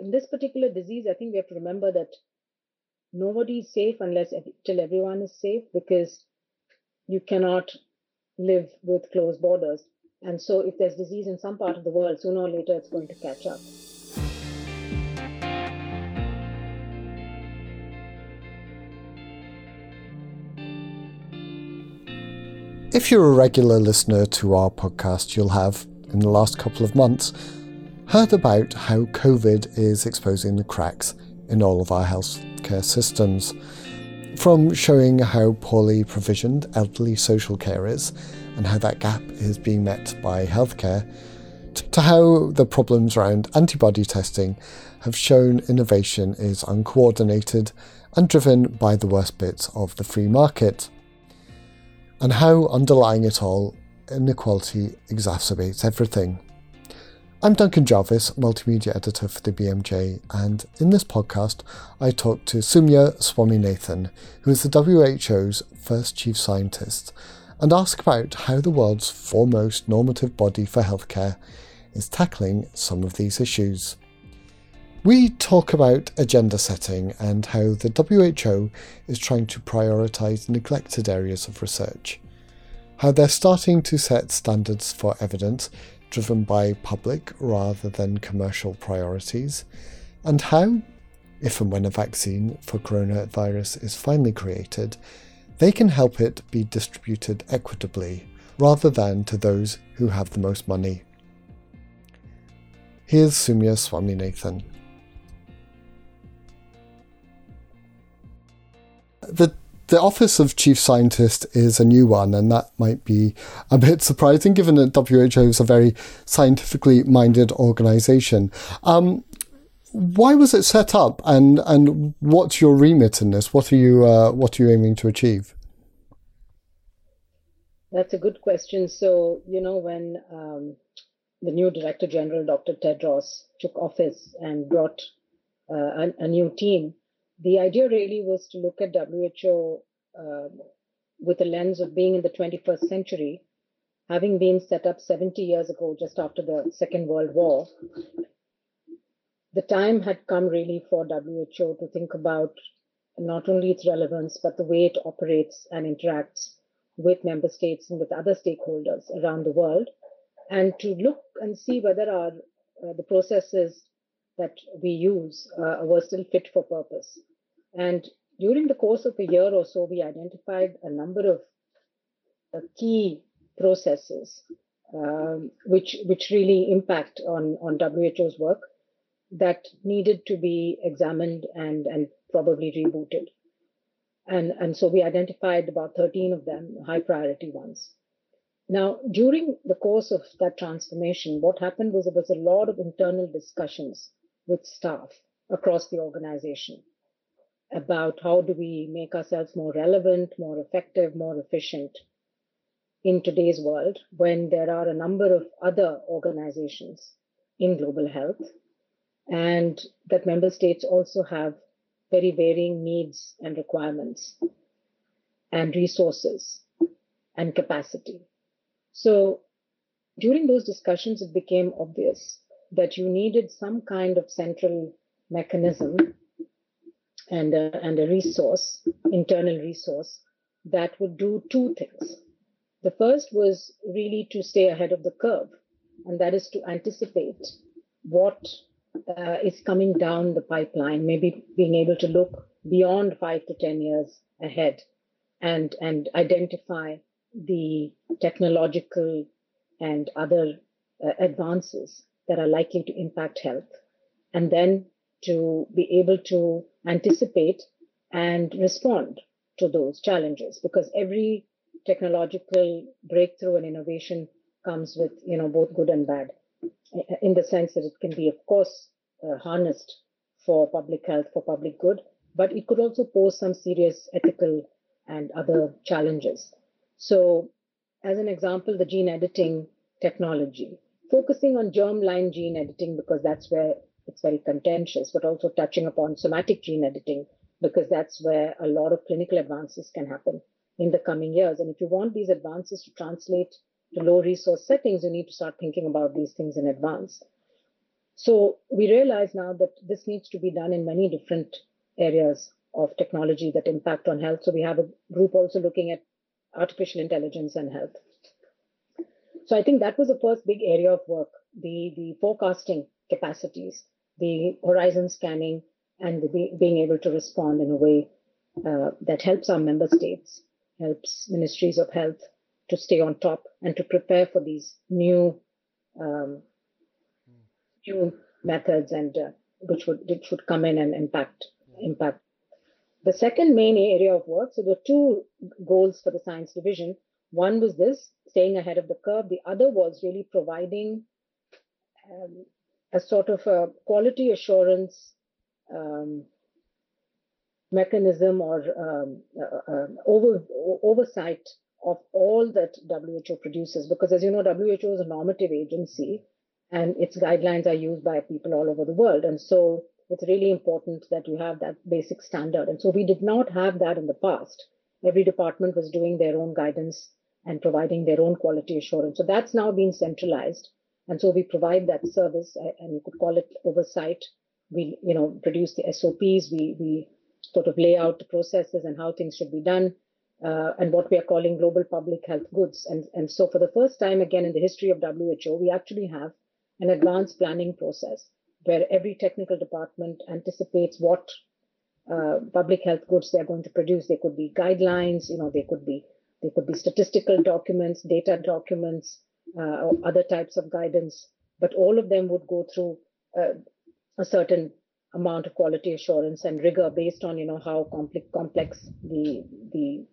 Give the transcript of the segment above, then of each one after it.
in this particular disease, I think we have to remember that nobody is safe unless till everyone is safe because you cannot live with closed borders. And so, if there's disease in some part of the world, sooner or later it's going to catch up. If you're a regular listener to our podcast, you'll have, in the last couple of months, heard about how COVID is exposing the cracks in all of our healthcare systems. From showing how poorly provisioned elderly social care is and how that gap is being met by healthcare, to how the problems around antibody testing have shown innovation is uncoordinated and driven by the worst bits of the free market and how underlying it all, inequality exacerbates everything. I'm Duncan Jarvis, multimedia editor for the BMJ, and in this podcast, I talk to Soumya Swaminathan, who is the WHO's first chief scientist, and ask about how the world's foremost normative body for healthcare is tackling some of these issues. We talk about agenda setting and how the WHO is trying to prioritise neglected areas of research, how they're starting to set standards for evidence driven by public rather than commercial priorities, and how, if and when a vaccine for coronavirus is finally created, they can help it be distributed equitably rather than to those who have the most money. Here's Soumya Swaminathan. the the office of chief scientist is a new one, and that might be a bit surprising given that WHO is a very scientifically minded organization. Um, why was it set up, and and what's your remit in this? What are you uh, what are you aiming to achieve? That's a good question. So you know when um, the new Director General, Dr. Tedros, took office and brought uh, a, a new team the idea really was to look at WHO uh, with a lens of being in the 21st century, having been set up 70 years ago, just after the Second World War. The time had come really for WHO to think about not only its relevance, but the way it operates and interacts with member states and with other stakeholders around the world, and to look and see whether our uh, the processes that we use uh, were still fit for purpose. And during the course of a year or so, we identified a number of uh, key processes um, which which really impact on on WHO's work that needed to be examined and and probably rebooted. And and so we identified about 13 of them, high priority ones. Now, during the course of that transformation, what happened was there was a lot of internal discussions with staff across the organization about how do we make ourselves more relevant, more effective, more efficient in today's world when there are a number of other organizations in global health and that member states also have very varying needs and requirements and resources and capacity. So during those discussions, it became obvious that you needed some kind of central mechanism and a, and a resource, internal resource, that would do two things. The first was really to stay ahead of the curve, and that is to anticipate what uh, is coming down the pipeline, maybe being able to look beyond five to 10 years ahead and, and identify the technological and other uh, advances that are likely to impact health. And then to be able to anticipate and respond to those challenges. Because every technological breakthrough and innovation comes with you know both good and bad. In the sense that it can be of course uh, harnessed for public health for public good but it could also pose some serious ethical and other challenges. So as an example the gene editing technology. Focusing on germline gene editing because that's where it's very contentious, but also touching upon somatic gene editing, because that's where a lot of clinical advances can happen in the coming years. And if you want these advances to translate to low resource settings, you need to start thinking about these things in advance. So we realize now that this needs to be done in many different areas of technology that impact on health. So we have a group also looking at artificial intelligence and health. So I think that was the first big area of work, the, the forecasting capacities, the horizon scanning, and the, being able to respond in a way uh, that helps our member states, helps ministries of health to stay on top and to prepare for these new um, new methods and uh, which would which would come in and impact impact. The second main area of work. So the two goals for the science division. One was this, staying ahead of the curve. The other was really providing um, a sort of a quality assurance um, mechanism or um, uh, uh, over, oversight of all that WHO produces. Because as you know, WHO is a normative agency and its guidelines are used by people all over the world. And so it's really important that you have that basic standard. And so we did not have that in the past. Every department was doing their own guidance and providing their own quality assurance. So that's now been centralized. And so we provide that service, and you could call it oversight. We, you know, produce the SOPs. We we sort of lay out the processes and how things should be done, uh, and what we are calling global public health goods. And and so for the first time again in the history of WHO, we actually have an advanced planning process where every technical department anticipates what uh, public health goods they're going to produce. They could be guidelines, you know, they could be they could be statistical documents, data documents, or other types of guidance. But all of them would go through uh, a certain amount of quality assurance and rigor based on you know how complex complex the the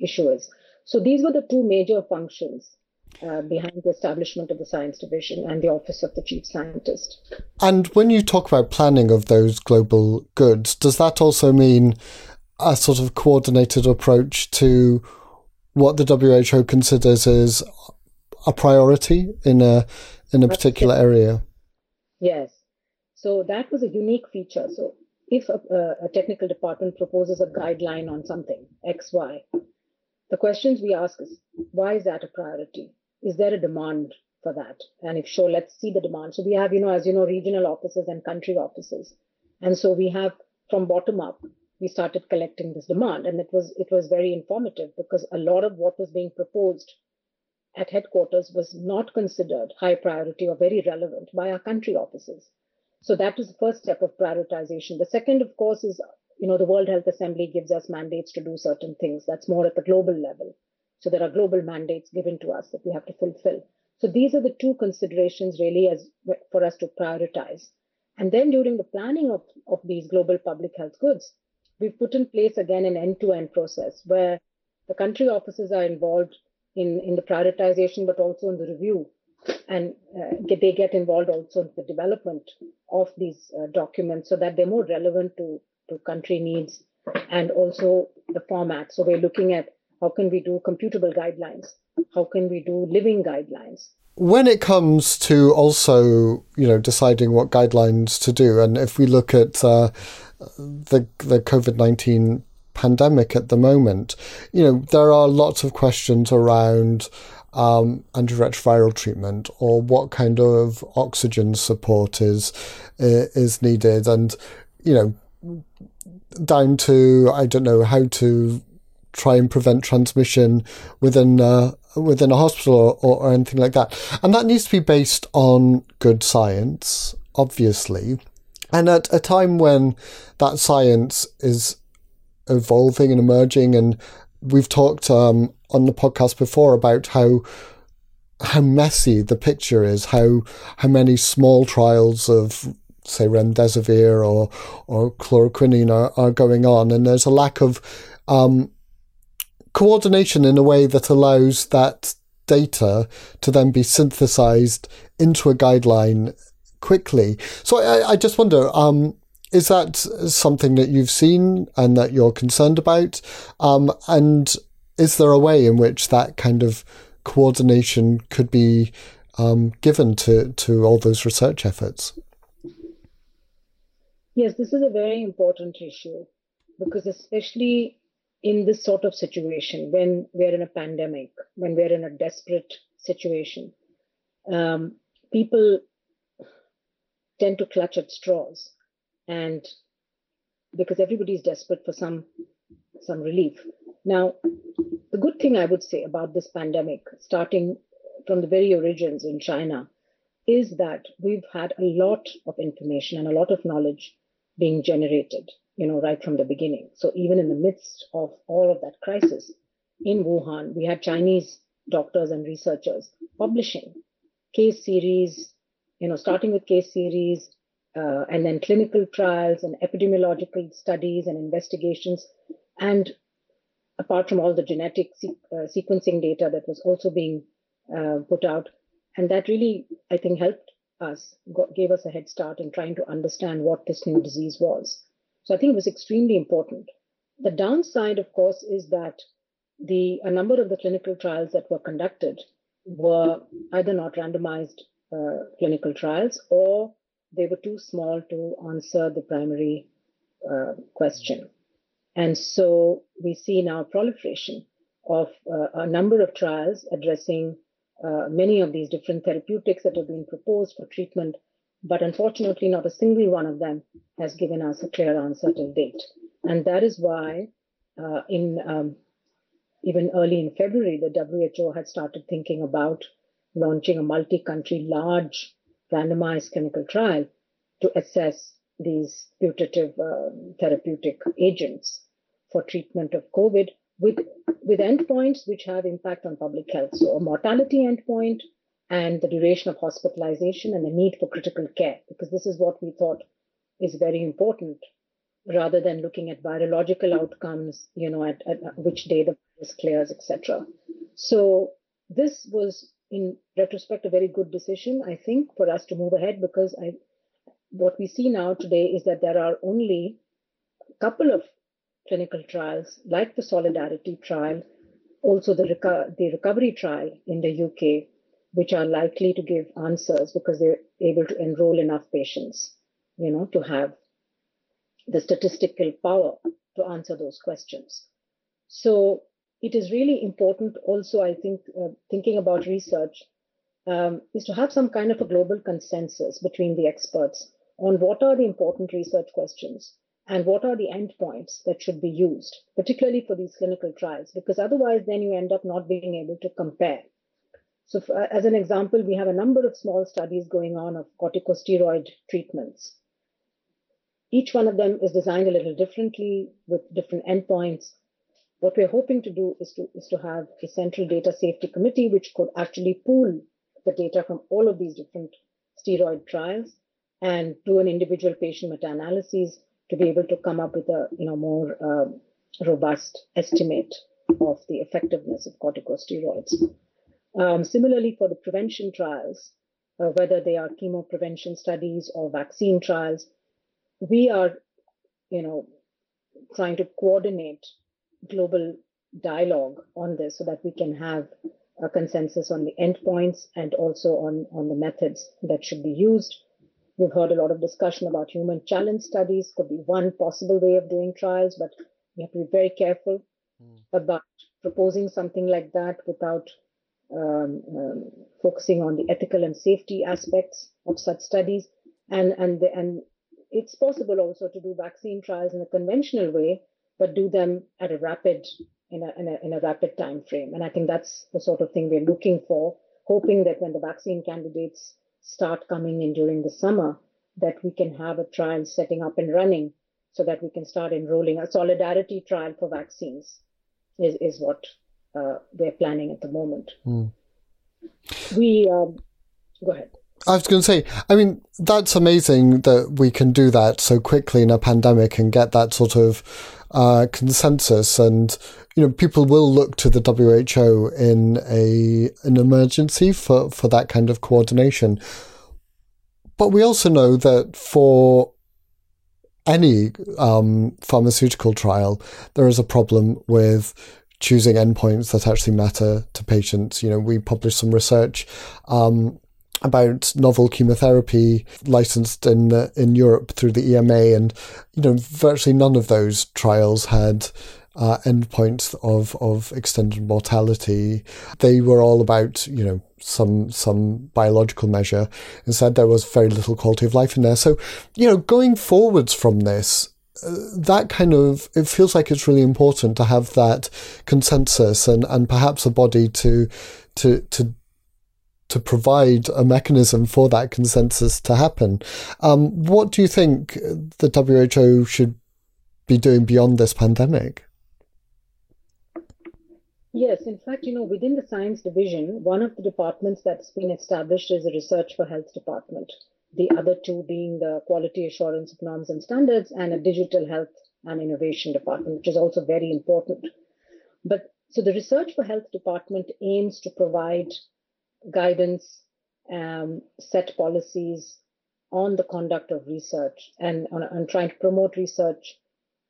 issue is. So these were the two major functions uh, behind the establishment of the science division and the office of the chief scientist. And when you talk about planning of those global goods, does that also mean a sort of coordinated approach to what the WHO considers as a priority in a in a particular area? Yes. So that was a unique feature. So if a, a technical department proposes a guideline on something, X, Y, the questions we ask is, why is that a priority? is there a demand for that? And if so, let's see the demand. So we have, you know, as you know, regional offices and country offices. And so we have from bottom up, we started collecting this demand. And it was it was very informative because a lot of what was being proposed at headquarters was not considered high priority or very relevant by our country offices. So that was the first step of prioritization. The second, of course, is you know the World Health Assembly gives us mandates to do certain things. That's more at the global level. So there are global mandates given to us that we have to fulfill. So these are the two considerations really as for us to prioritize. And then during the planning of, of these global public health goods, we've put in place again an end-to-end process where the country offices are involved in, in the prioritization, but also in the review. And uh, get, they get involved also in the development of these uh, documents so that they're more relevant to, to country needs and also the format. So we're looking at how can we do computable guidelines? How can we do living guidelines? When it comes to also, you know, deciding what guidelines to do, and if we look at uh, the the COVID nineteen pandemic at the moment, you know, there are lots of questions around um, antiretroviral treatment or what kind of oxygen support is is needed, and you know, down to I don't know how to try and prevent transmission within uh, within a hospital or, or anything like that. And that needs to be based on good science, obviously. And at a time when that science is evolving and emerging, and we've talked um, on the podcast before about how how messy the picture is, how how many small trials of say remdesivir or or chloroquine are, are going on, and there's a lack of um, coordination in a way that allows that data to then be synthesized into a guideline quickly. So I, I just wonder, um, is that something that you've seen and that you're concerned about? Um, and is there a way in which that kind of coordination could be um, given to, to all those research efforts? Yes, this is a very important issue because, especially in this sort of situation when we're in a pandemic, when we're in a desperate situation. Um, people tend to clutch at straws, and because everybody is desperate for some some relief. Now, the good thing I would say about this pandemic, starting from the very origins in China, is that we've had a lot of information and a lot of knowledge being generated, you know, right from the beginning. So even in the midst of all of that crisis in Wuhan, we had Chinese doctors and researchers publishing case series, you know, starting with case series, uh, and then clinical trials and epidemiological studies and investigations. And apart from all the genetic se- uh, sequencing data that was also being uh, put out, and that really, I think, helped us, got, gave us a head start in trying to understand what this new disease was. So I think it was extremely important. The downside, of course, is that the a number of the clinical trials that were conducted were either not randomized uh, clinical trials or they were too small to answer the primary uh, question. And so we see now proliferation of uh, a number of trials addressing uh, many of these different therapeutics that have been proposed for treatment, but unfortunately, not a single one of them has given us a clear answer to date. And that is why, uh, in um, even early in February, the WHO had started thinking about launching a multi country large randomized clinical trial to assess these putative uh, therapeutic agents for treatment of COVID with, with endpoints which have impact on public health. So a mortality endpoint and the duration of hospitalization and the need for critical care, because this is what we thought is very important rather than looking at virological outcomes, you know, at, at which day the virus clears, etc. So this was in retrospect a very good decision, I think, for us to move ahead because I what we see now today is that there are only a couple of clinical trials, like the Solidarity trial, also the, reco- the recovery trial in the UK, which are likely to give answers because they're able to enroll enough patients, you know, to have the statistical power to answer those questions. So it is really important also, I think, uh, thinking about research um, is to have some kind of a global consensus between the experts on what are the important research questions and what are the endpoints that should be used, particularly for these clinical trials, because otherwise then you end up not being able to compare. So, for, as an example, we have a number of small studies going on of corticosteroid treatments. Each one of them is designed a little differently with different endpoints. What we're hoping to do is to, is to have a central data safety committee which could actually pool the data from all of these different steroid trials and do an individual patient meta-analysis to be able to come up with a you know more uh, robust estimate of the effectiveness of corticosteroids. Um, similarly, for the prevention trials, uh, whether they are chemo prevention studies or vaccine trials, we are, you know, trying to coordinate global dialogue on this so that we can have a consensus on the endpoints and also on, on the methods that should be used We've heard a lot of discussion about human challenge studies, could be one possible way of doing trials, but we have to be very careful mm. about proposing something like that without um, um, focusing on the ethical and safety aspects of such studies. And, and, the, and it's possible also to do vaccine trials in a conventional way, but do them at a rapid, in a, in a, in a rapid time frame. And I think that's the sort of thing we're looking for, hoping that when the vaccine candidates start coming in during the summer, that we can have a trial setting up and running so that we can start enrolling. A solidarity trial for vaccines is, is what uh, we're planning at the moment. Mm. We, um, go ahead. I was going to say, I mean, that's amazing that we can do that so quickly in a pandemic and get that sort of uh, consensus. And, you know, people will look to the WHO in a an emergency for, for that kind of coordination. But we also know that for any um, pharmaceutical trial, there is a problem with choosing endpoints that actually matter to patients. You know, we published some research um, about novel chemotherapy licensed in in Europe through the EMA, and you know virtually none of those trials had uh, endpoints of of extended mortality. They were all about you know some some biological measure. Instead, there was very little quality of life in there. So, you know, going forwards from this, uh, that kind of it feels like it's really important to have that consensus and and perhaps a body to to to to provide a mechanism for that consensus to happen. Um, what do you think the WHO should be doing beyond this pandemic? Yes, in fact, you know, within the science division, one of the departments that's been established is a research for health department. The other two being the quality assurance of norms and standards and a digital health and innovation department, which is also very important. But so the research for health department aims to provide guidance, um, set policies on the conduct of research and on, on trying to promote research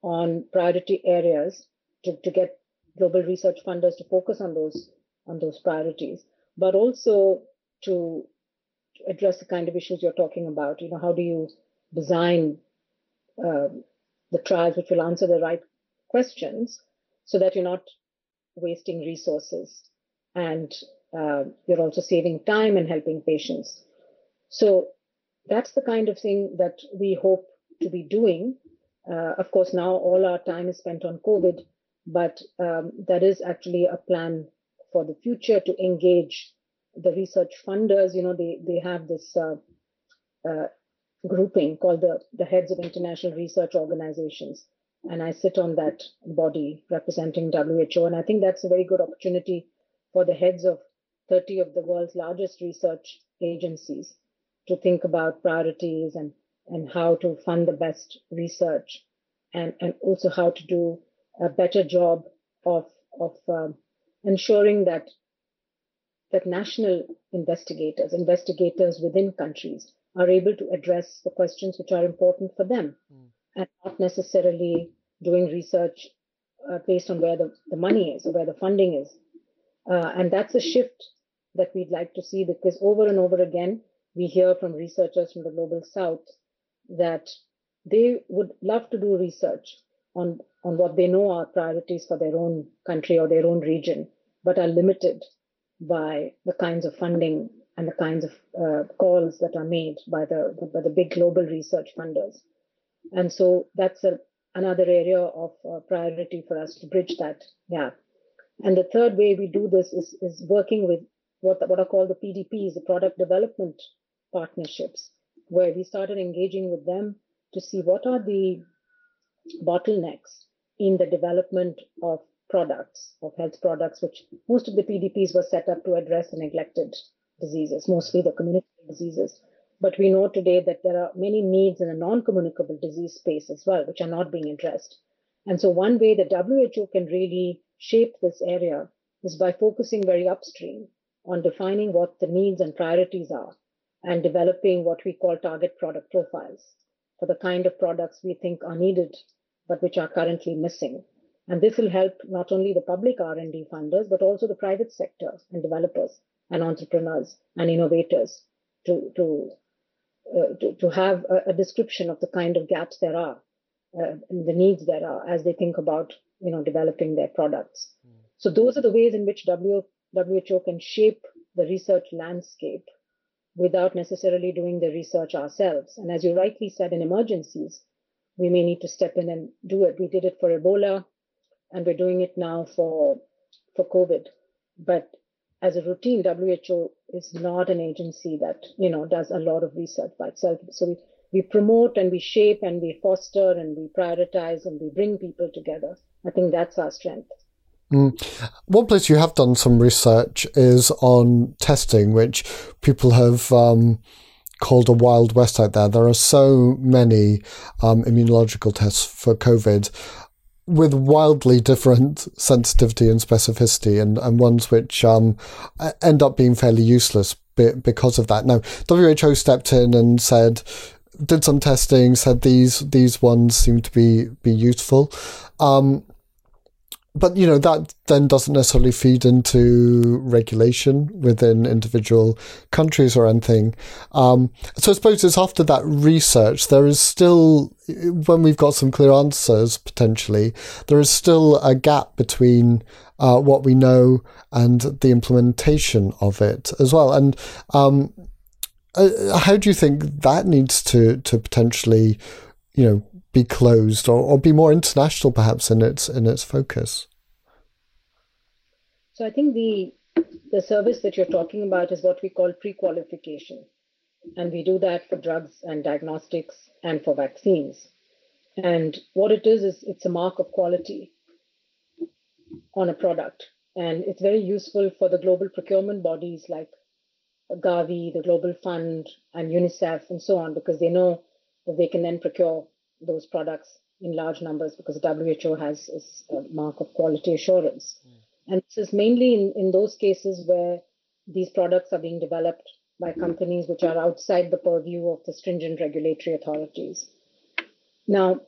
on priority areas to, to get global research funders to focus on those on those priorities, but also to address the kind of issues you're talking about. You know, how do you design uh, the trials which will answer the right questions so that you're not wasting resources and uh, you're also saving time and helping patients. So that's the kind of thing that we hope to be doing. Uh, of course, now all our time is spent on COVID, but um, that is actually a plan for the future to engage the research funders. You know, they they have this uh, uh, grouping called the the heads of international research organizations, and I sit on that body representing WHO, and I think that's a very good opportunity for the heads of 30 of the world's largest research agencies to think about priorities and and how to fund the best research and and also how to do a better job of of um, ensuring that that national investigators, investigators within countries, are able to address the questions which are important for them, mm. and not necessarily doing research uh, based on where the, the money is or where the funding is. Uh, and that's a shift that we'd like to see because over and over again, we hear from researchers from the global south that they would love to do research on, on what they know are priorities for their own country or their own region, but are limited by the kinds of funding and the kinds of uh, calls that are made by the by the big global research funders. And so that's a, another area of uh, priority for us to bridge that gap. And the third way we do this is, is working with what, what are called the PDPs, the product development partnerships, where we started engaging with them to see what are the bottlenecks in the development of products, of health products, which most of the PDPs were set up to address the neglected diseases, mostly the communicable diseases. But we know today that there are many needs in the non communicable disease space as well, which are not being addressed. And so, one way the WHO can really shape this area is by focusing very upstream on defining what the needs and priorities are and developing what we call target product profiles for the kind of products we think are needed but which are currently missing. And this will help not only the public R&D funders, but also the private sector and developers and entrepreneurs and innovators to, to, uh, to, to, have a, a, description of the kind of gaps there are, uh, and the needs there are as they think about, you know, developing their products. Mm. So those are the ways in which w, WHO can shape the research landscape without necessarily doing the research ourselves. And as you rightly said, in emergencies, we may need to step in and do it. We did it for Ebola, and we're doing it now for for COVID. But as a routine, WHO is not an agency that you know does a lot of research by itself. So we, we promote and we shape and we foster and we prioritize and we bring people together. I think that's our strength. Mm. One place you have done some research is on testing, which people have um, called a wild west out there. There are so many um, immunological tests for COVID with wildly different sensitivity and specificity, and, and ones which um, end up being fairly useless because of that. Now, WHO stepped in and said, did some testing, said these these ones seem to be be useful. Um, but you know that then doesn't necessarily feed into regulation within individual countries or anything. Um, so I suppose it's after that research there is still when we've got some clear answers potentially there is still a gap between uh, what we know and the implementation of it as well. And um, uh, how do you think that needs to to potentially, you know, be closed or, or be more international perhaps in its in its focus? So I think the the service that you're talking about is what we call pre-qualification. And we do that for drugs and diagnostics and for vaccines. And what it is, is it's a mark of quality on a product. And it's very useful for the global procurement bodies like Gavi, the Global Fund, and UNICEF, and so on, because they know that they can then procure those products in large numbers because WHO has a mark of quality assurance. Mm. And this is mainly in, in those cases where these products are being developed by companies which are outside the purview of the stringent regulatory authorities. Now,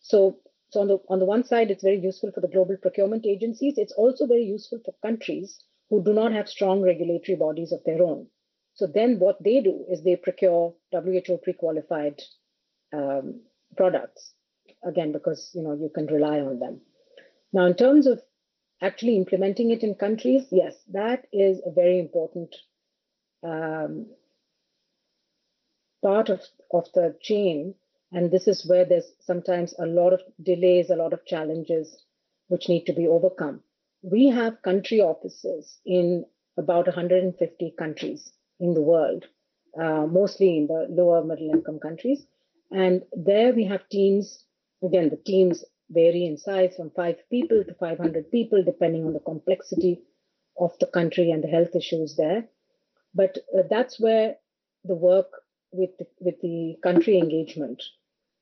so so on the on the one side, it's very useful for the global procurement agencies. It's also very useful for countries who do not have strong regulatory bodies of their own. So then what they do is they procure WHO pre-qualified um, products again because you know you can rely on them. Now, in terms of actually implementing it in countries, yes, that is a very important um, part of, of the chain and this is where there's sometimes a lot of delays, a lot of challenges which need to be overcome. We have country offices in about 150 countries in the world, uh, mostly in the lower middle income countries. And there we have teams, again, the teams vary in size from five people to 500 people, depending on the complexity of the country and the health issues there. But uh, that's where the work with the, with the country engagement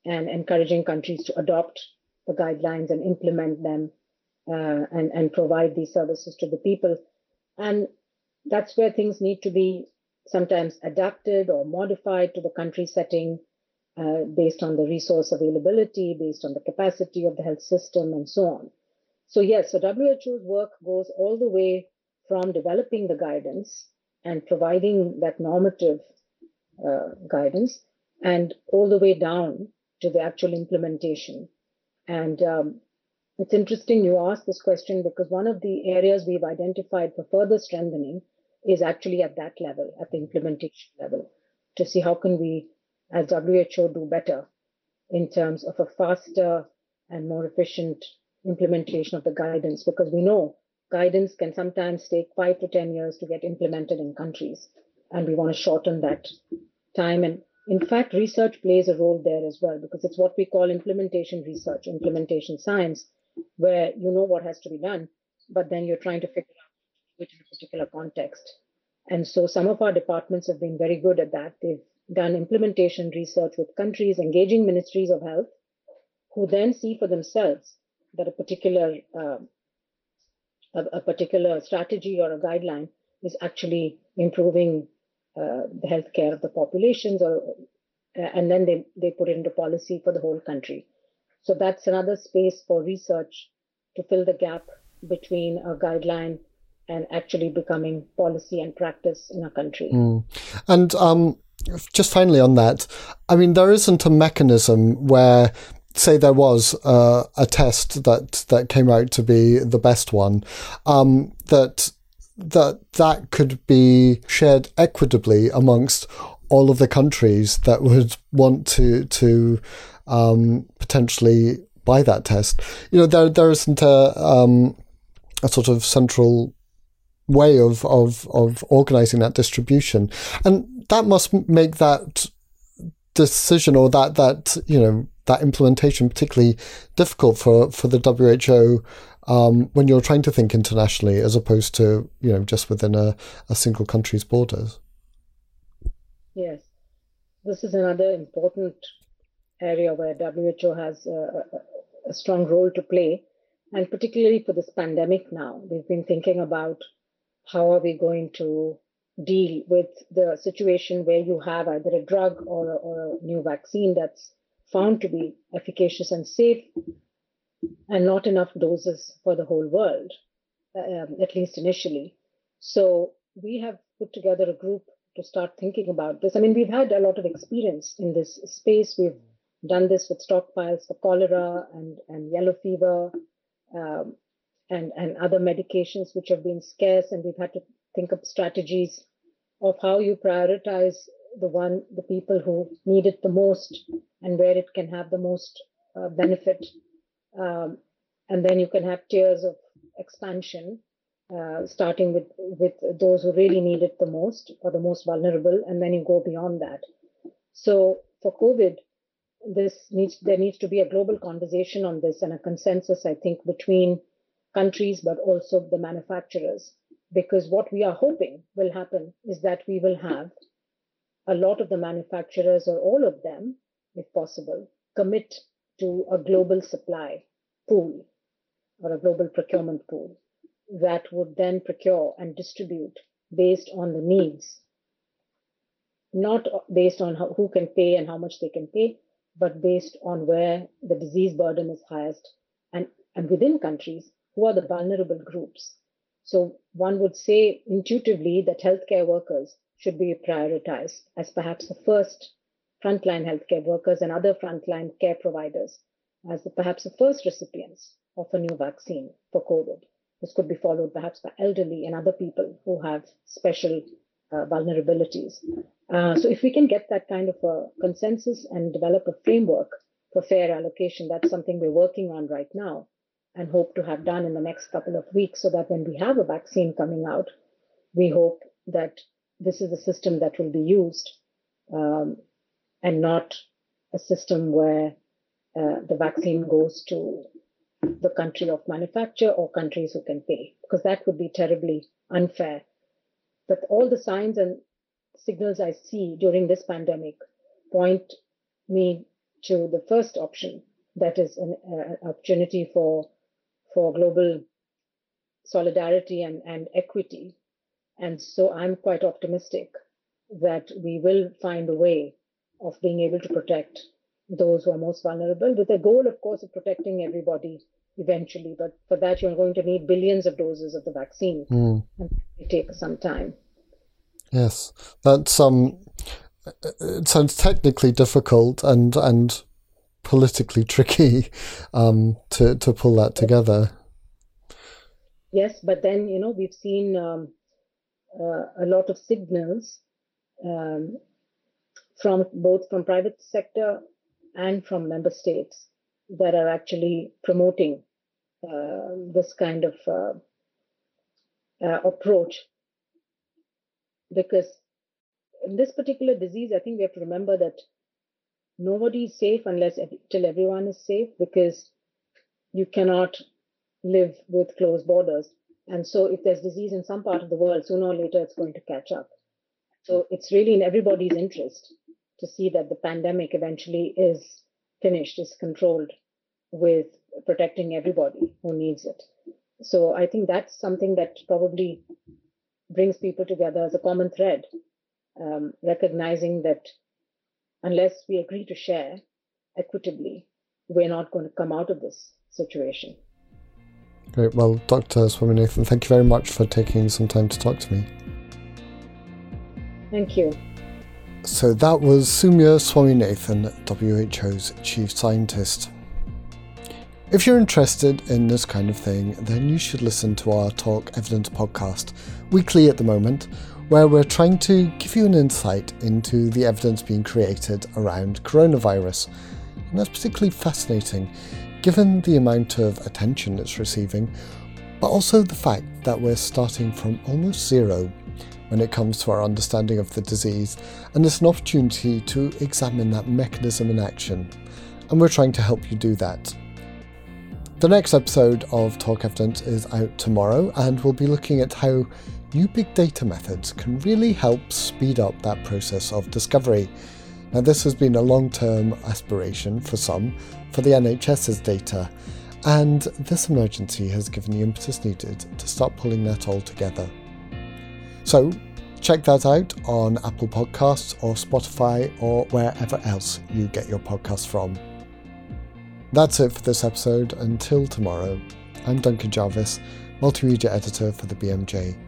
and encouraging countries to adopt the guidelines and implement them uh, and, and provide these services to the people. And that's where things need to be sometimes adapted or modified to the country setting uh, based on the resource availability, based on the capacity of the health system, and so on. So, yes, so WHO's work goes all the way from developing the guidance and providing that normative uh, guidance and all the way down to the actual implementation. And um, it's interesting you asked this question because one of the areas we've identified for further strengthening is actually at that level, at the implementation level, to see how can we, as WHO, do better in terms of a faster and more efficient implementation of the guidance, because we know guidance can sometimes take five to 10 years to get implemented in countries. And we want to shorten that time. And in fact, research plays a role there as well because it's what we call implementation research, implementation science, where you know what has to be done, but then you're trying to figure out which in a particular context. And so some of our departments have been very good at that. They've done implementation research with countries, engaging ministries of health, who then see for themselves that a particular uh, a, a particular strategy or a guideline is actually improving uh, the healthcare of the populations, or uh, and then they, they put it into policy for the whole country. So that's another space for research to fill the gap between a guideline and actually becoming policy and practice in a country. Mm. And um, just finally on that, I mean, there isn't a mechanism where say there was uh, a test that that came out to be the best one um, that that that could be shared equitably amongst all of the countries that would want to to um, potentially buy that test. You know, there there isn't a um, a sort of central way of of of organizing that distribution, and that must make that decision or that that you know that implementation particularly difficult for for the WHO um, when you're trying to think internationally as opposed to you know just within a, a single country's borders. Yes, this is another important area where WHO has a, a, strong role to play, and particularly for this pandemic now, we've been thinking about how are we going to deal with the situation where you have either a drug or a, or a new vaccine that's found to be efficacious and safe and not enough doses for the whole world, um, at least initially. So we have put together a group to start thinking about this. I mean, we've had a lot of experience in this space. We've done this with stockpiles for cholera and, and yellow fever um, and, and other medications which have been scarce, and we've had to think of strategies of how you prioritize the one the people who need it the most and where it can have the most uh, benefit. Um, and then you can have tiers of expansion uh, starting with with those who really need it the most or the most vulnerable and then you go beyond that. So for covid this needs there needs to be a global conversation on this and a consensus i think between countries but also the manufacturers. Because what we are hoping will happen is that we will have a lot of the manufacturers or all of them, if possible, commit to a global supply pool or a global procurement pool that would then procure and distribute based on the needs, not based on how, who can pay and how much they can pay, but based on where the disease burden is highest and, and within countries, who are the vulnerable groups. So one would say intuitively that healthcare workers should be prioritized as perhaps the first frontline healthcare workers and other frontline care providers as the, perhaps the first recipients of a new vaccine for COVID. This could be followed perhaps by elderly and other people who have special uh, vulnerabilities. Uh, so, if we can get that kind of a consensus and develop a framework for fair allocation, that's something we're working on right now and hope to have done in the next couple of weeks so that when we have a vaccine coming out, we hope that this is a system that will be used um, and not a system where uh, the vaccine goes to the country of manufacture or countries who can pay, because that would be terribly unfair. But all the signs and signals I see during this pandemic point me to the first option, that is an uh, opportunity for for global solidarity and, and equity and so I'm quite optimistic that we will find a way of being able to protect those who are most vulnerable with the goal, of course, of protecting everybody eventually. But for that, you're going to need billions of doses of the vaccine, mm. and it takes some time. Yes, that's um, it sounds technically difficult and and politically tricky um, to to pull that together. Yes, but then you know we've seen um, uh, a lot of signals um, from both from private sector and from member states that are actually promoting uh, this kind of uh, uh approach because in this particular disease i think we have to remember that nobody is safe unless till everyone is safe because you cannot live with closed borders and so if there's disease in some part of the world, sooner or later it's going to catch up. So it's really in everybody's interest to see that the pandemic eventually is finished, is controlled with protecting everybody who needs it. So I think that's something that probably brings people together as a common thread, um, recognizing that unless we agree to share equitably, we're not going to come out of this situation. Great. Well, Dr. Swaminathan, thank you very much for taking some time to talk to me. Thank you. So that was Soumya Swaminathan, WHO's chief scientist. If you're interested in this kind of thing, then you should listen to our Talk Evidence podcast, weekly at the moment, where we're trying to give you an insight into the evidence being created around coronavirus. And that's particularly fascinating given the amount of attention it's receiving, but also the fact that we're starting from almost zero when it comes to our understanding of the disease, and it's an opportunity to examine that mechanism in action, and we're trying to help you do that. The next episode of Talk Evidence is out tomorrow, and we'll be looking at how new big data methods can really help speed up that process of discovery. Now, this has been a long term aspiration for some, for the NHS's data, and this emergency has given the impetus needed to start pulling that all together. So, check that out on Apple Podcasts or Spotify or wherever else you get your podcasts from. That's it for this episode. Until tomorrow, I'm Duncan Jarvis, multimedia editor for the BMJ.